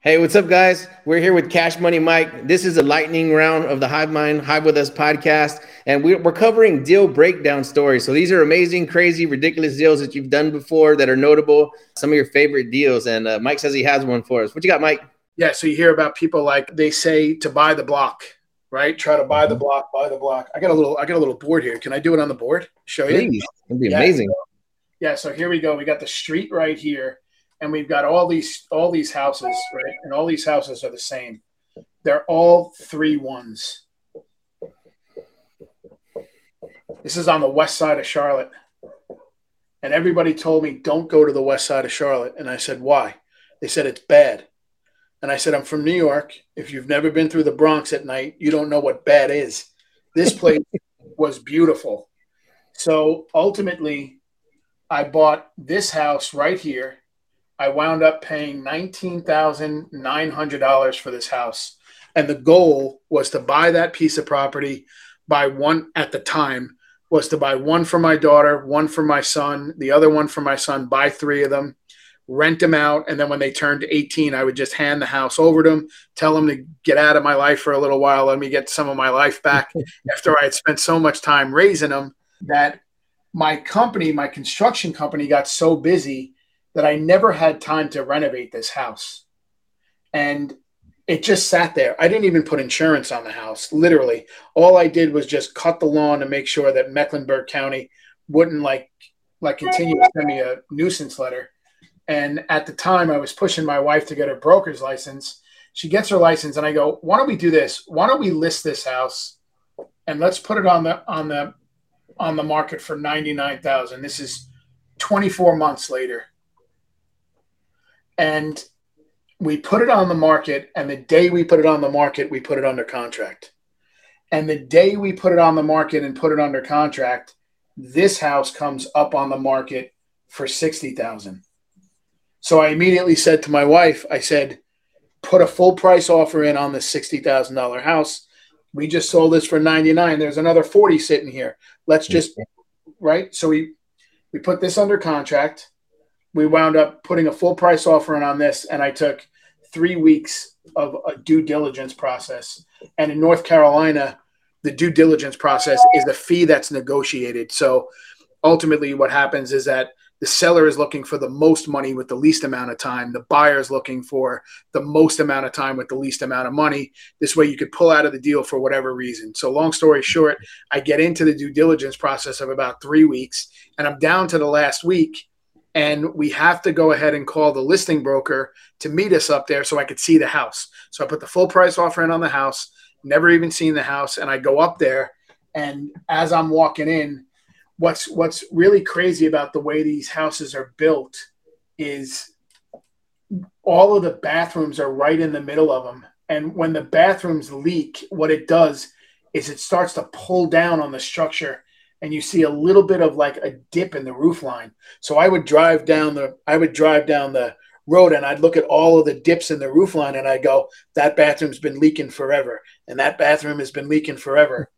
Hey, what's up, guys? We're here with Cash Money Mike. This is a lightning round of the Hive Mind Hive with Us podcast, and we're, covering deal breakdown stories. So these are amazing, crazy, ridiculous deals that you've done before that are notable. Some of your favorite deals, and uh, Mike says he has one for us. What you got, Mike? Yeah, so you hear about people like they say to buy the block, right? Try to buy the mm-hmm. block, buy the block. I got a little, I got a little board here. Can I do it on the board? Show you? Please. It'd be yeah, amazing. So, yeah, so here we go. We got the street right here and we've got all these all these houses, right? And all these houses are the same. They're all three ones. This is on the west side of Charlotte. And everybody told me, don't go to the west side of Charlotte. And I said, why? They said, it's bad. And I said, I'm from New York. If you've never been through the Bronx at night, you don't know what bad is. This place was beautiful. So ultimately, I bought this house right here I wound up paying $19,900 for this house. And the goal was to buy that piece of property by one at the time was to buy one for my daughter, one for my son, the other one for my son, buy three of them, rent them out. And then when they turned 18, I would just hand the house over to them, tell them to get out of my life for a little while, let me get some of my life back after I had spent so much time raising them that my company, my construction company got so busy that I never had time to renovate this house. And it just sat there. I didn't even put insurance on the house. Literally, all I did was just cut the lawn to make sure that Mecklenburg County wouldn't like like continue to send me a nuisance letter. And at the time, I was pushing my wife to get her broker's license. She gets her license, and I go, "Why don't we do this? Why don't we list this house, and let's put it on the on the on the market for ninety nine thousand. This is twenty four months later and we put it on the market and the day we put it on the market we put it under contract. And the day we put it on the market and put it under contract this house comes up on the market for 60,000 so i immediately said to my wife i said put a full price offer in on the $60,000 house. We just sold this for 99 there's another 40 sitting here. Let's just right? So we we put this under contract we wound up putting a full price offer in on this, and I took three weeks of a due diligence process. And in North Carolina, the due diligence process is the fee that's negotiated. So ultimately, what happens is that the seller is looking for the most money with the least amount of time. The buyer is looking for the most amount of time with the least amount of money. This way, you could pull out of the deal for whatever reason. So, long story short, I get into the due diligence process of about three weeks, and I'm down to the last week and we have to go ahead and call the listing broker to meet us up there so I could see the house. So I put the full price offer in on the house, never even seen the house, and I go up there and as I'm walking in, what's what's really crazy about the way these houses are built is all of the bathrooms are right in the middle of them. And when the bathrooms leak, what it does is it starts to pull down on the structure and you see a little bit of like a dip in the roof line. So I would drive down the I would drive down the road and I'd look at all of the dips in the roof line and I go, that bathroom's been leaking forever. And that bathroom has been leaking forever.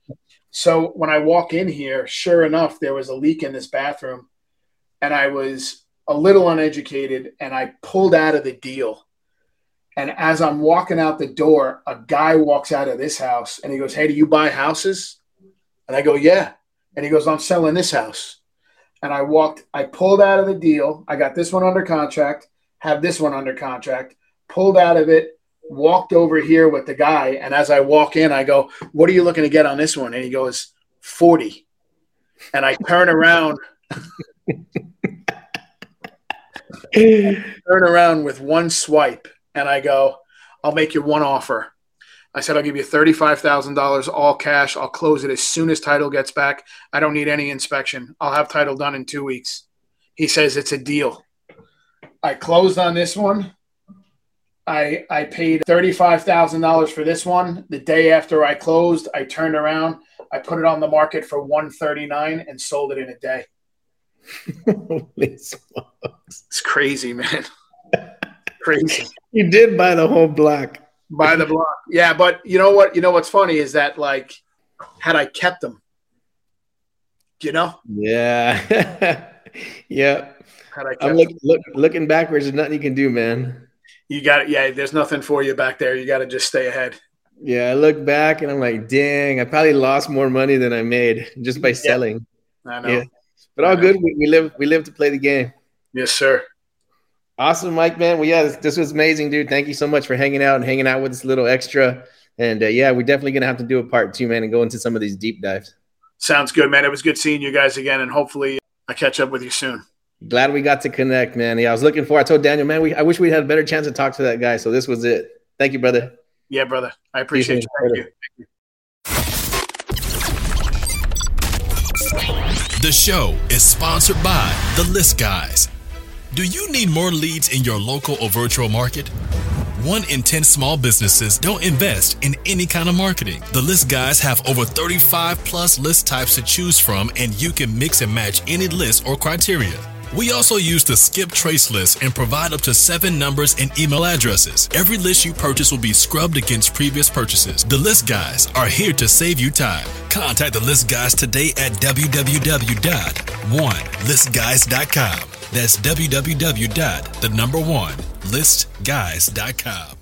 so when I walk in here, sure enough, there was a leak in this bathroom. And I was a little uneducated and I pulled out of the deal. And as I'm walking out the door, a guy walks out of this house and he goes, Hey, do you buy houses? And I go, Yeah. And he goes, I'm selling this house. And I walked, I pulled out of the deal. I got this one under contract, have this one under contract, pulled out of it, walked over here with the guy. And as I walk in, I go, What are you looking to get on this one? And he goes, 40. And I turn around. turn around with one swipe and I go, I'll make you one offer. I said, I'll give you $35,000 all cash. I'll close it as soon as title gets back. I don't need any inspection. I'll have title done in two weeks. He says it's a deal. I closed on this one. I, I paid $35,000 for this one. The day after I closed, I turned around. I put it on the market for 139 and sold it in a day. It's crazy, man. crazy. You did buy the whole block. Buy the block. Yeah, but you know what? You know what's funny is that like had I kept them, you know? Yeah. yeah. Had I I'm look, look, looking backwards, there's nothing you can do, man. You got it. Yeah, there's nothing for you back there. You got to just stay ahead. Yeah, I look back and I'm like, dang, I probably lost more money than I made just by selling. Yeah. I know. Yeah. But all good. We, we live we live to play the game. Yes, sir. Awesome, Mike, man. Well, yeah, this, this, was amazing, dude. Thank you so much for hanging out and hanging out with us a little extra. And uh, yeah, we're definitely going to have to do a part two, man, and go into some of these deep dives. Sounds good, man. It was good seeing you guys again. And hopefully I catch up with you soon. Glad we got to connect, man. Yeah, I was looking for, I told Daniel, man, we, I wish we had a better chance to talk to that guy. So this was it. Thank you, brother. Yeah, brother. I appreciate you. Thank you. Thank you. The show is sponsored by The List Guys. Do you need more leads in your local or virtual market? One in 10 small businesses don't invest in any kind of marketing. The list guys have over 35 plus list types to choose from, and you can mix and match any list or criteria. We also use the skip trace list and provide up to seven numbers and email addresses. Every list you purchase will be scrubbed against previous purchases. The list guys are here to save you time. Contact the list guys today at www.onelistguys.com. That's www. the number one listguys.com.